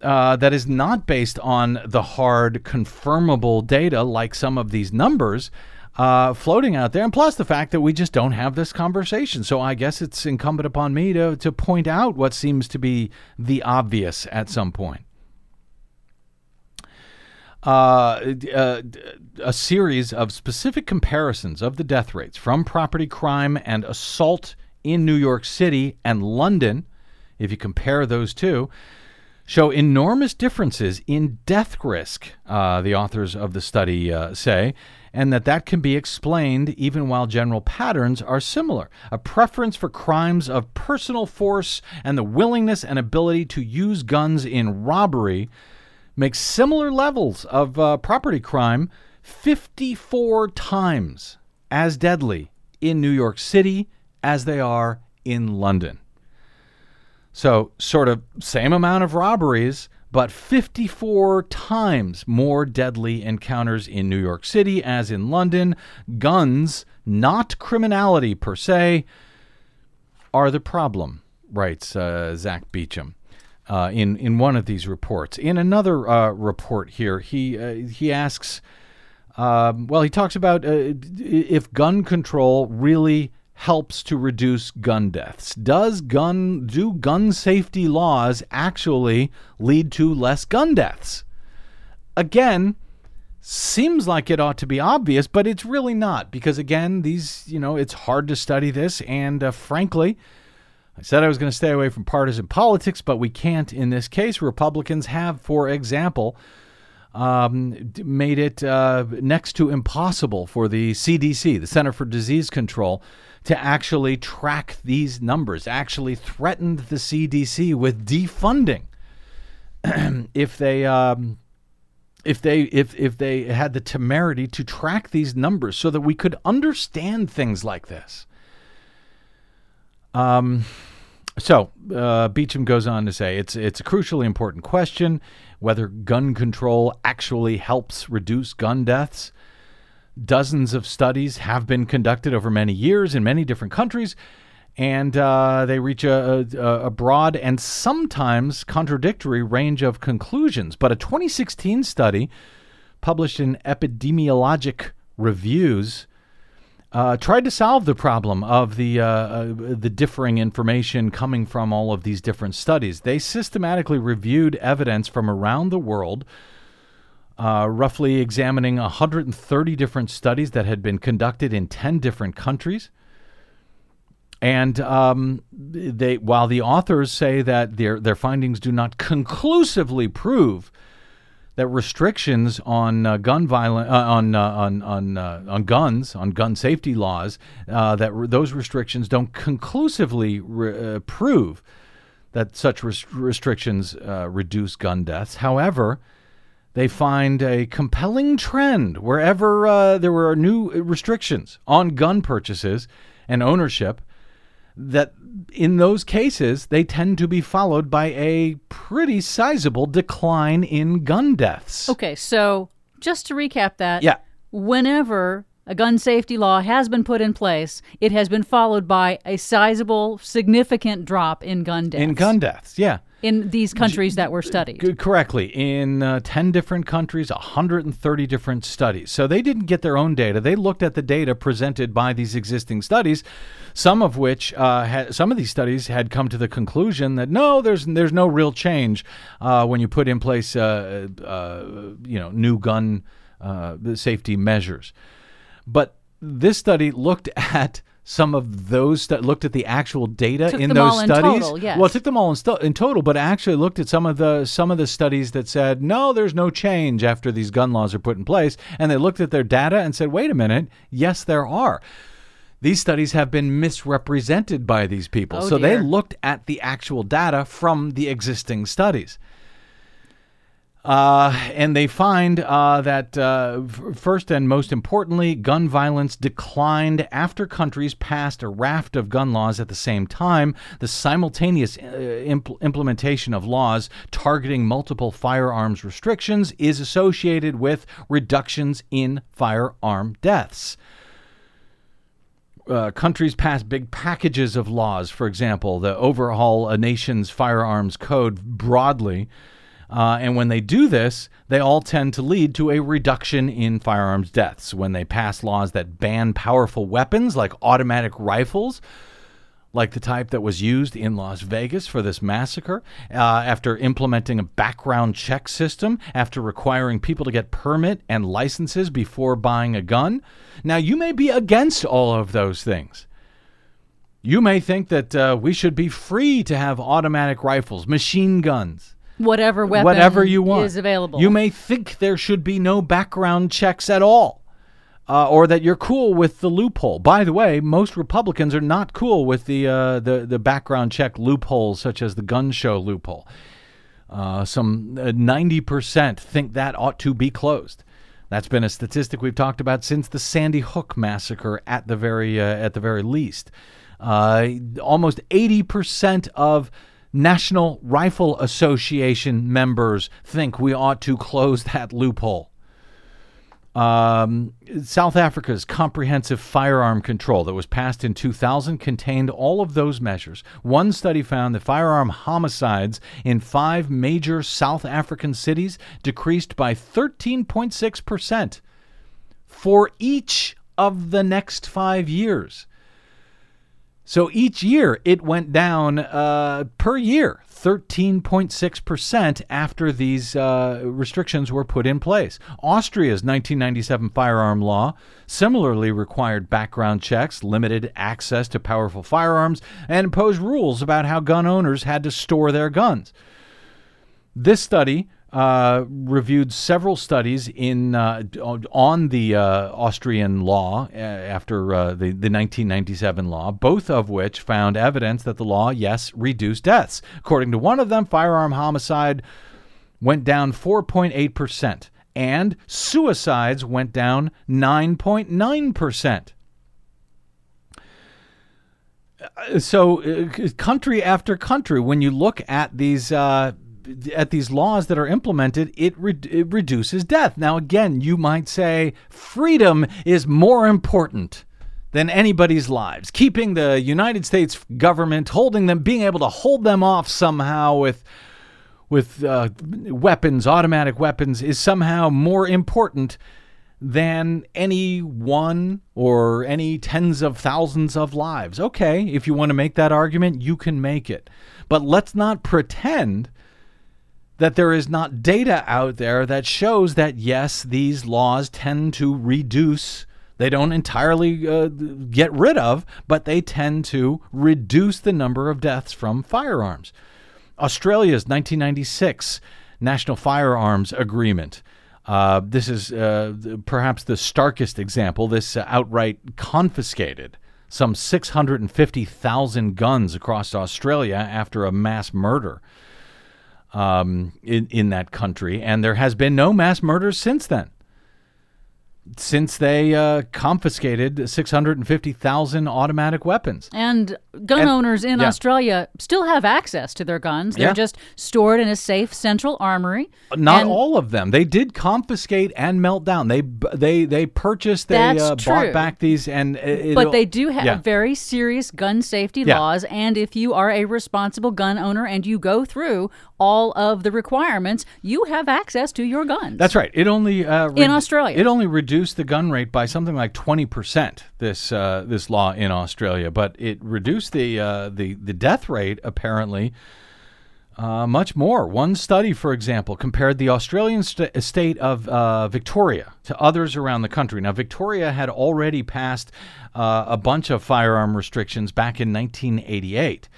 Speaker 3: uh, that is not based on the hard, confirmable data like some of these numbers uh, floating out there. And plus, the fact that we just don't have this conversation. So I guess it's incumbent upon me to, to point out what seems to be the obvious at some point. Uh, uh, a series of specific comparisons of the death rates from property crime and assault in New York City and London, if you compare those two, show enormous differences in death risk, uh, the authors of the study uh, say, and that that can be explained even while general patterns are similar. A preference for crimes of personal force and the willingness and ability to use guns in robbery makes similar levels of uh, property crime 54 times as deadly in New York City as they are in London. So, sort of same amount of robberies, but 54 times more deadly encounters in New York City as in London. Guns, not criminality per se, are the problem, writes uh, Zack Beauchamp. Uh, in in one of these reports, in another uh, report here, he uh, he asks, um, well, he talks about uh, if gun control really helps to reduce gun deaths. Does gun do gun safety laws actually lead to less gun deaths? Again, seems like it ought to be obvious, but it's really not because again, these you know it's hard to study this, and uh, frankly. I said I was going to stay away from partisan politics, but we can't in this case. Republicans have, for example, um, made it uh, next to impossible for the CDC, the Center for Disease Control, to actually track these numbers, actually threatened the CDC with defunding if they. Um, if they if if they had the temerity to track these numbers so that we could understand things like this. Um, so uh, Beauchamp goes on to say it's it's a crucially important question whether gun control actually helps reduce gun deaths. Dozens of studies have been conducted over many years in many different countries, and uh, they reach a, a, a broad and sometimes contradictory range of conclusions. But a 2016 study published in Epidemiologic Reviews uh, tried to solve the problem of the uh, uh, the differing information coming from all of these different studies. They systematically reviewed evidence from around the world, uh, roughly examining 130 different studies that had been conducted in 10 different countries. And um, they, while the authors say that their their findings do not conclusively prove that restrictions on uh, gun violence, uh, on uh, on on uh, on guns, on gun safety laws, uh, that re- those restrictions don't conclusively re- uh, prove that such res- restrictions reduce gun deaths. However, they find a compelling trend wherever there were new restrictions on gun purchases and ownership that in those cases, they tend to be followed by a pretty sizable decline in gun deaths.
Speaker 4: Okay, so just to recap that.
Speaker 3: Yeah.
Speaker 4: Whenever a gun safety law has been put in place, it has been followed by a sizable, significant drop in gun deaths.
Speaker 3: In gun deaths, yeah.
Speaker 4: In these countries that were studied.
Speaker 3: Correctly. In uh, 10 different countries, 130 different studies. So they didn't get their own data. They looked at the data presented by these existing studies, some of which, uh, had, some of these studies had come to the conclusion that no, there's, there's no real change uh, when you put in place, uh, uh, you know, new gun uh, safety measures. But this study looked at some of those that looked at the actual data
Speaker 4: Took
Speaker 3: in those
Speaker 4: all in
Speaker 3: studies.
Speaker 4: total, yes.
Speaker 3: Well, it took them all in, stu- in total, but actually looked at some of the some of the studies that said no, there's no change after these gun laws are put in place, and they looked at their data and said, wait a minute, yes, there are. These studies have been misrepresented by these people.
Speaker 4: Oh,
Speaker 3: so they looked at the actual data from the existing studies. Uh, and they find uh, that uh, f- first and most importantly, gun violence declined after countries passed a raft of gun laws at the same time. The simultaneous uh, impl- implementation of laws targeting multiple firearms restrictions is associated with reductions in firearm deaths. Uh, countries pass big packages of laws, for example, the overhaul a nation's firearms code broadly. Uh, and when they do this, they all tend to lead to a reduction in firearms deaths. When they pass laws that ban powerful weapons like automatic rifles, like the type that was used in Las Vegas for this massacre, uh, after implementing a background check system, after requiring people to get permit and licenses before buying a gun. Now, you may be against all of those things. You may think that uh, we should be free to have automatic rifles, machine guns
Speaker 4: Whatever weapon
Speaker 3: whatever you want
Speaker 4: is available.
Speaker 3: You may think there should be no background checks at all, uh, or that you're cool with the loophole. By the way, most Republicans are not cool with the uh, the the background check loopholes, such as the gun show loophole. Uh, some ninety percent think that ought to be closed. That's been a statistic we've talked about since the Sandy Hook massacre, at the very uh, at the very least. Uh, almost eighty percent of National Rifle Association members think we ought to close that loophole. Um, South Africa's comprehensive firearm control that was passed in 2000 contained all of those measures. One study found that firearm homicides in five major South African cities decreased by 13.6% for each of the next five years. So each year it went down uh, per year 13.6% after these uh, restrictions were put in place. Austria's 1997 firearm law similarly required background checks, limited access to powerful firearms, and imposed rules about how gun owners had to store their guns. This study uh, reviewed several studies in uh, on the uh, Austrian law uh, after uh, the, the 1997 law, both of which found evidence that the law, yes, reduced deaths. According to one of them, firearm homicide went down 4.8 percent, and suicides went down 9.9 percent. So, uh, country after country, when you look at these at these laws that are implemented, it, re- it reduces death. Now, again, you might say freedom is more important than anybody's lives. Keeping the United States government, holding them, being able to hold them off somehow with with uh, weapons, automatic weapons, is somehow more important than any one or any tens of thousands of lives. Okay, if you want to make that argument, you can make it. But let's not pretend that there is not data out there that shows that yes, these laws tend to reduce. They don't entirely uh, get rid of, but they tend to reduce the number of deaths from firearms. Australia's 1996 National Firearms Agreement. Uh, this is uh, perhaps the starkest example. This uh, outright confiscated some 650,000 guns across Australia after a mass murder um, in, in that country. And there has been no mass murders since then since they uh, confiscated 650,000 automatic weapons.
Speaker 4: And gun
Speaker 3: And-
Speaker 4: owners in
Speaker 3: yeah.
Speaker 4: Australia still have access to their guns. They're
Speaker 3: Yeah.
Speaker 4: just stored in a safe central armory.
Speaker 3: Not
Speaker 4: And
Speaker 3: all of them. They did confiscate and melt down. They they they purchased. They uh, bought back these, and it,
Speaker 4: But they do have
Speaker 3: yeah.
Speaker 4: very serious gun safety laws. And if you are a responsible gun owner and you go through all of the requirements, you have access to your guns.
Speaker 3: That's right. It only uh,
Speaker 4: In Australia.
Speaker 3: It only reduced the gun rate by something like twenty percent. This uh, this law in Australia, but it reduced the uh, the the death rate apparently uh, much more. One study, for example, compared the Australian st- state of uh, Victoria to others around the country. Now, Victoria had already passed uh, a bunch of firearm restrictions back in 1988.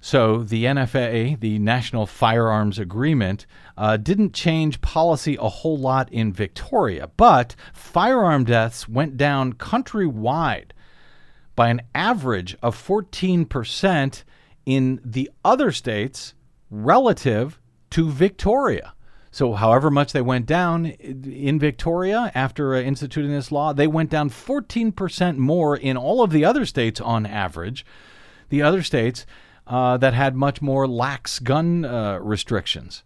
Speaker 3: So the NFA, the National Firearms Agreement, uh, didn't change policy a whole lot in Victoria, but firearm deaths went down countrywide by an average of 14% in the other states relative to Victoria. So, however much they went down in Victoria after uh, instituting this law, they went down 14% more in all of the other states on average. The other states uh, that had much more lax gun uh, restrictions,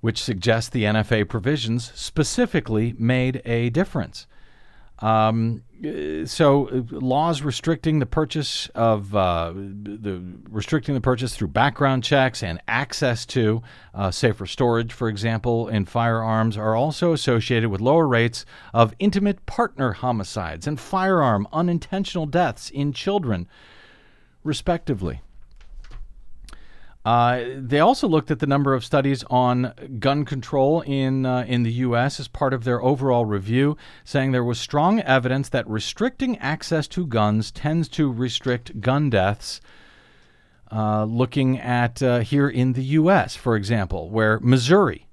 Speaker 3: which suggests the NFA provisions specifically made a difference. Um, so uh, laws restricting the purchase of uh, the restricting the purchase through background checks and access to uh, safer storage, for example, in firearms, are also associated with lower rates of intimate partner homicides and firearm unintentional deaths in children, respectively. Uh, they also looked at the number of studies on gun control in uh, in the U.S. as part of their overall review, saying there was strong evidence that restricting access to guns tends to restrict gun deaths. Uh, looking at uh, here in the U.S., for example, where Missouri,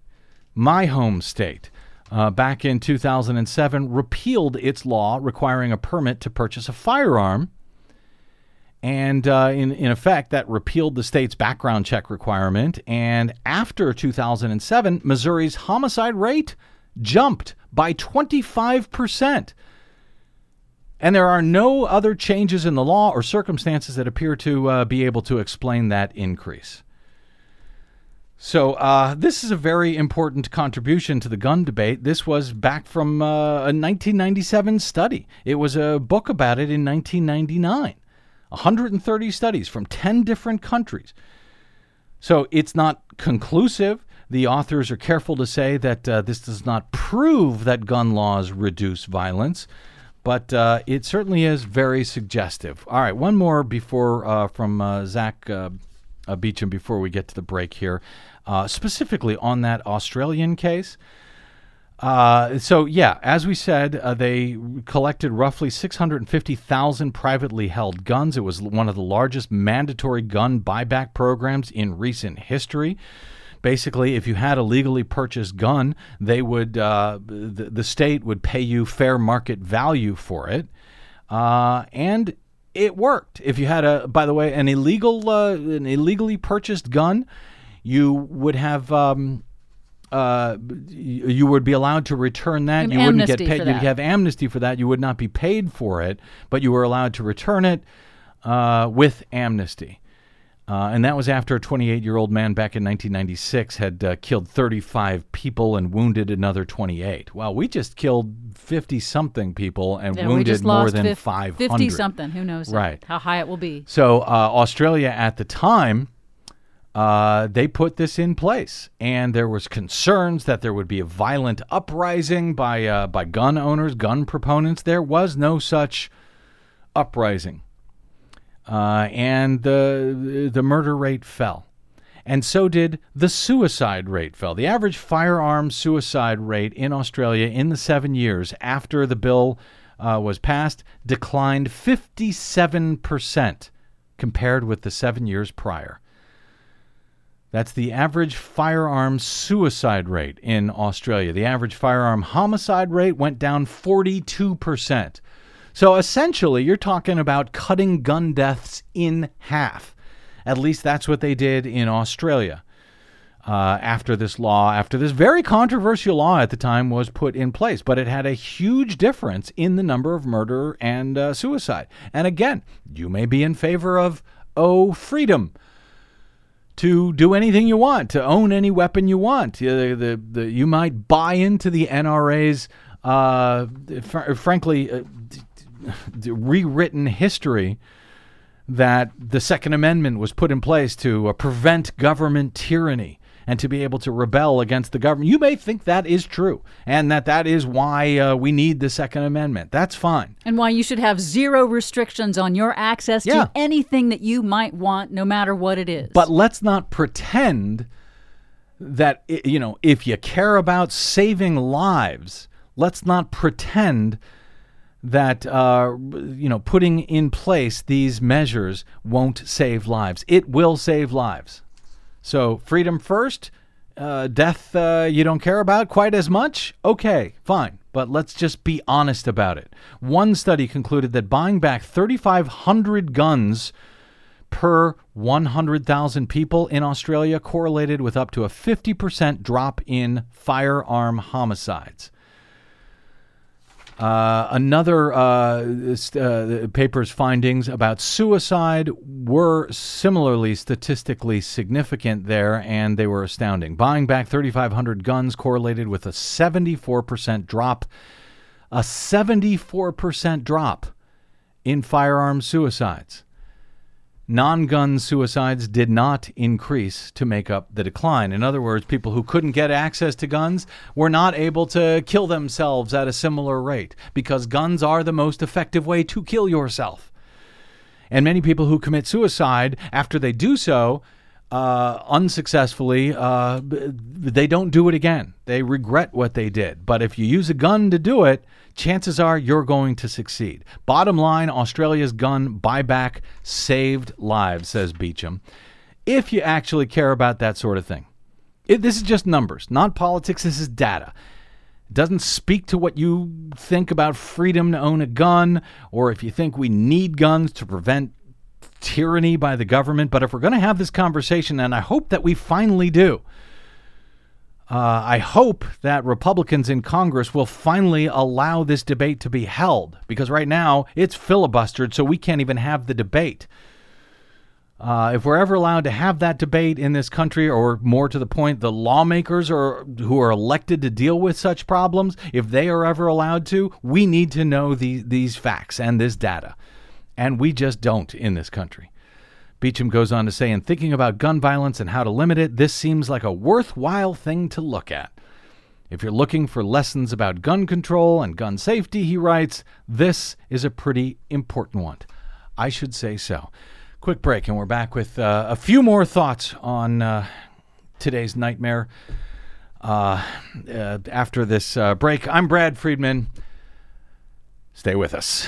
Speaker 3: my home state, uh, back in 2007 repealed its law requiring a permit to purchase a firearm. And uh, in, in effect, that repealed the state's background check requirement. And after 2007, Missouri's homicide rate jumped by 25%. And there are no other changes in the law or circumstances that appear to uh, be able to explain that increase. So, uh, this is a very important contribution to the gun debate. This was back from uh, a 1997 study. It was a book about it in 1999. 130 studies from 10 different countries. So it's not conclusive. The authors are careful to say that uh, this does not prove that gun laws reduce violence, but uh, it certainly is very suggestive. All right, one more before uh, from uh, Zack uh, uh, Beauchamp before we get to the break here, specifically on that Australian case. Uh, so yeah, as we said, uh, they collected roughly 650,000 privately held guns. It was one of the largest mandatory gun buyback programs in recent history. Basically, if you had a legally purchased gun, they would uh, the, the state would pay you fair market value for it, uh, and it worked. If you had a, by the way, an illegal uh, an illegally purchased gun, you would have. Um, uh, you would be allowed to return that. You wouldn't get paid. You'd have amnesty for that. You would not be paid for it, but you were allowed to return it uh, with amnesty. Uh, and that was after a 28 year old man back in 1996 had uh, killed 35 people and wounded another 28. Well, we just killed 50 something people and
Speaker 4: Yeah,
Speaker 3: wounded more than
Speaker 4: fif-
Speaker 3: 500.
Speaker 4: 50 something. Who knows
Speaker 3: Right.
Speaker 4: how high it will be.
Speaker 3: So uh, Australia at the time uh, they put this in place, and there was concerns that there would be a violent uprising by uh, by gun owners, gun proponents. There was no such uprising, uh, and the the murder rate fell, and so did the suicide rate fell. The average firearm suicide rate in Australia in the seven years after the bill uh, was passed declined 57 percent compared with the seven years prior. That's the average firearm suicide rate in Australia. The average firearm homicide rate went down 42%. So essentially, you're talking about cutting gun deaths in half. At least that's what they did in Australia. Uh, after this law, after this very controversial law at the time was put in place, but it had a huge difference in the number of murder and uh, suicide. And again, you may be in favor of, oh, freedom to do anything you want, to own any weapon you want. The, the, the, you might buy into the NRA's, uh, fr- frankly, uh, rewritten history that the Second Amendment was put in place to uh, prevent government tyranny and to be able to rebel against the government. You may think that is true and that that is why uh, we need the Second Amendment. That's fine.
Speaker 4: And why you should have zero restrictions on your access
Speaker 3: Yeah.
Speaker 4: to anything that you might want, no matter what it is.
Speaker 3: But let's not pretend that, you know, if you care about saving lives, let's not pretend that, uh, you know, putting in place these measures won't save lives. It will save lives. So, freedom first, uh, death uh, you don't care about quite as much? Okay, fine. But let's just be honest about it. One study concluded that buying back 3,500 guns per 100,000 people in Australia correlated with up to a 50% drop in firearm homicides. Uh, another uh, uh, paper's findings about suicide were similarly statistically significant there, and they were astounding. Buying back 3,500 guns correlated with a 74% drop, a 74% drop in firearm suicides. Non gun suicides did not increase to make up the decline. In other words, people who couldn't get access to guns were not able to kill themselves at a similar rate because guns are the most effective way to kill yourself. And many people who commit suicide, after they do so, uh, unsuccessfully, uh, they don't do it again. They regret what they did. But if you use a gun to do it, chances are you're going to succeed. Bottom line Australia's gun buyback saved lives, says Beauchamp. If you actually care about that sort of thing, it, this is just numbers, not politics. This is data. It doesn't speak to what you think about freedom to own a gun or if you think we need guns to prevent tyranny by the government. But if we're going to have this conversation, and I hope that we finally do, uh, I hope that Republicans in Congress will finally allow this debate to be held because right now it's filibustered, so we can't even have the debate. Uh, if we're ever allowed to have that debate in this country, or more to the point, the lawmakers are, who are elected to deal with such problems, if they are ever allowed to, we need to know the, these facts and this data. And we just don't in this country. Beauchamp goes on to say, in thinking about gun violence and how to limit it, this seems like a worthwhile thing to look at. If you're looking for lessons about gun control and gun safety, he writes, this is a pretty important one. I should say so. Quick break, and we're back with uh, a few more thoughts on uh, today's nightmare. Uh, uh, after this uh, break, I'm Brad Friedman. Stay with us.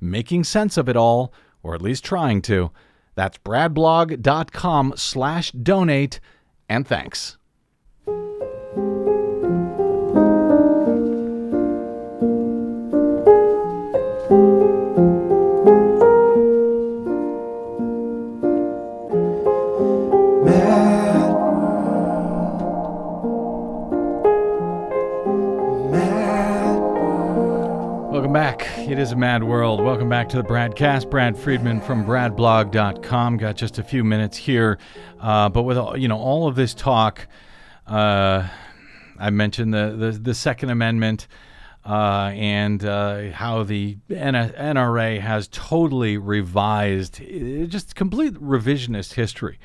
Speaker 3: making sense of it all, or at least trying to. That's bradblog.com slash donate, and thanks. Mad world. Welcome back to the BradCast. Brad Friedman from bradblog.com. Got just a few minutes here. Uh, but with all, you know all of this talk, uh, I mentioned the, the, the Second Amendment uh, and uh, how the NRA has totally revised, uh, just complete revisionist history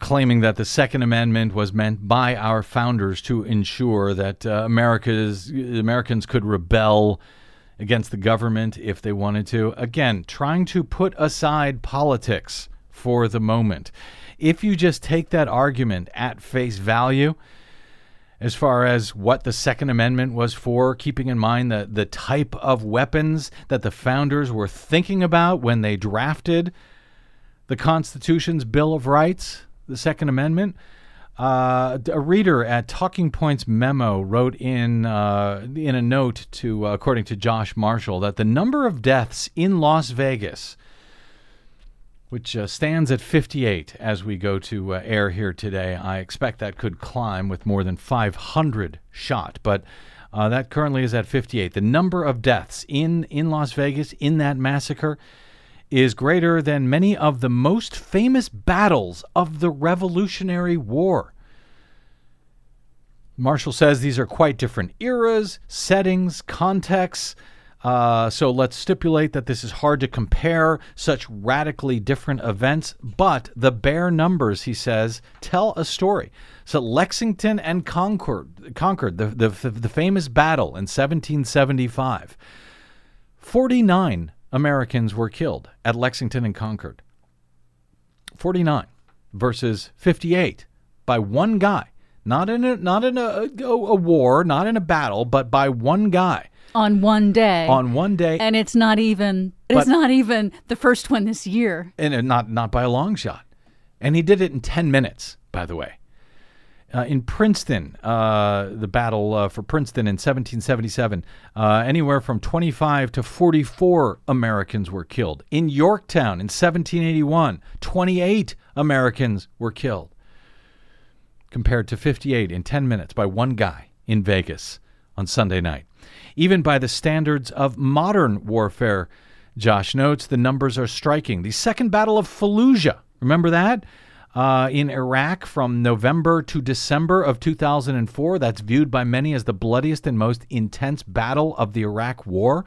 Speaker 3: claiming that the Second Amendment was meant by our founders to ensure that uh, America's Americans could rebel against the government if they wanted to. Again, trying to put aside politics for the moment. If you just take that argument at face value, as far as what the Second Amendment was for, keeping in mind the, the type of weapons that the founders were thinking about when they drafted the Constitution's Bill of Rights, the Second Amendment. Uh, a reader at Talking Points Memo wrote in uh, in a note to, uh, according to Josh Marshall, that the number of deaths in Las Vegas, which uh, stands at 58 as we go to uh, air here today, I expect that could climb with more than 500 shot, but. Uh, that currently is at 58. The number of deaths in, in Las Vegas in that massacre is greater than many of the most famous battles of the Revolutionary War. Marshall says these are quite different eras, settings, contexts. Uh, so let's stipulate that this is hard to compare such radically different events, but the bare numbers, he says, tell a story. So Lexington and Concord, Concord the, the, the famous battle in 1775, 49 Americans were killed at Lexington and Concord. 49 versus 58 by one guy. Not in a not in a, a, a war, not in a battle, but by one guy
Speaker 4: on one day.
Speaker 3: on one day,
Speaker 4: and it's not even it's not even the first one this year.
Speaker 3: and uh, not not by a long shot. And he did it in 10 minutes, by the way. Uh, in Princeton, uh, the battle uh, for Princeton in 1777, uh, anywhere from 25 to 44 Americans were killed. In Yorktown in 1781, 28 Americans were killed, compared to 58 in 10 minutes by one guy in Vegas on Sunday night. Even by the standards of modern warfare, Josh notes the numbers are striking. The Second Battle of Fallujah, remember that? Uh, in Iraq from November to December of 2004. That's viewed by many as the bloodiest and most intense battle of the Iraq War.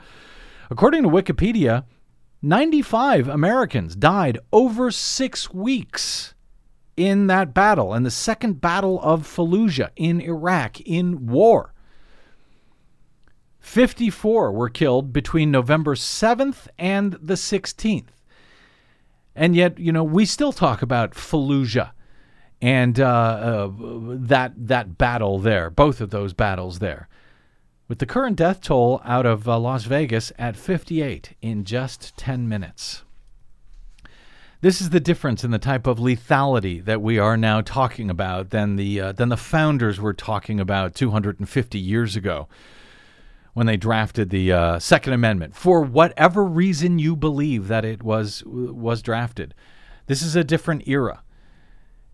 Speaker 3: According to Wikipedia, 95 Americans died over six weeks in that battle, and the Second Battle of Fallujah in Iraq in war. 54 were killed between November 7th and the 16th. And yet, you know, we still talk about Fallujah and uh, uh, that that battle there, both of those battles there, with the current death toll out of uh, Las Vegas at 58 in just 10 minutes. This is the difference in the type of lethality that we are now talking about than the uh, than the founders were talking about 250 years ago when they drafted the uh, Second Amendment for whatever reason you believe that it was was drafted. This is a different era,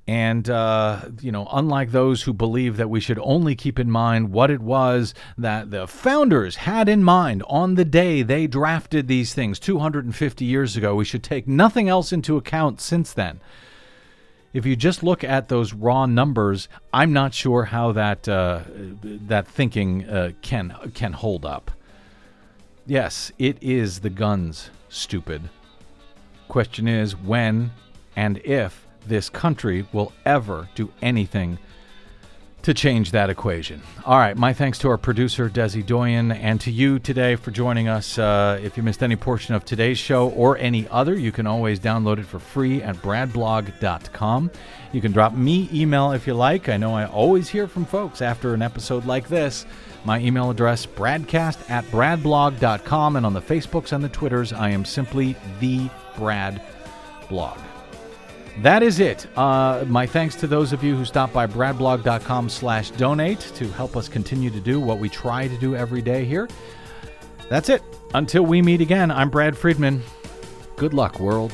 Speaker 3: and uh, you know, unlike those who believe that we should only keep in mind what it was that the founders had in mind on the day they drafted these things 250 years ago, we should take nothing else into account since then if you just look at those raw numbers, I'm not sure how that uh, that thinking uh, can can hold up. Yes, it is the guns, stupid. Question is when and if this country will ever do anything to change that equation. All right, my thanks to our producer, Desi Doyen, and to you today for joining us. Uh, if you missed any portion of today's show or any other, you can always download it for free at bradblog.com. You can drop me email if you like. I know I always hear from folks after an episode like this. My email address, bradcast at bradblog.com, and on the Facebooks and the Twitters, I am simply the Brad Blog. That is it. Uh, my thanks to those of you who stopped by bradblog.com slash donate to help us continue to do what we try to do every day here. That's it. Until we meet again, I'm Brad Friedman. Good luck, world.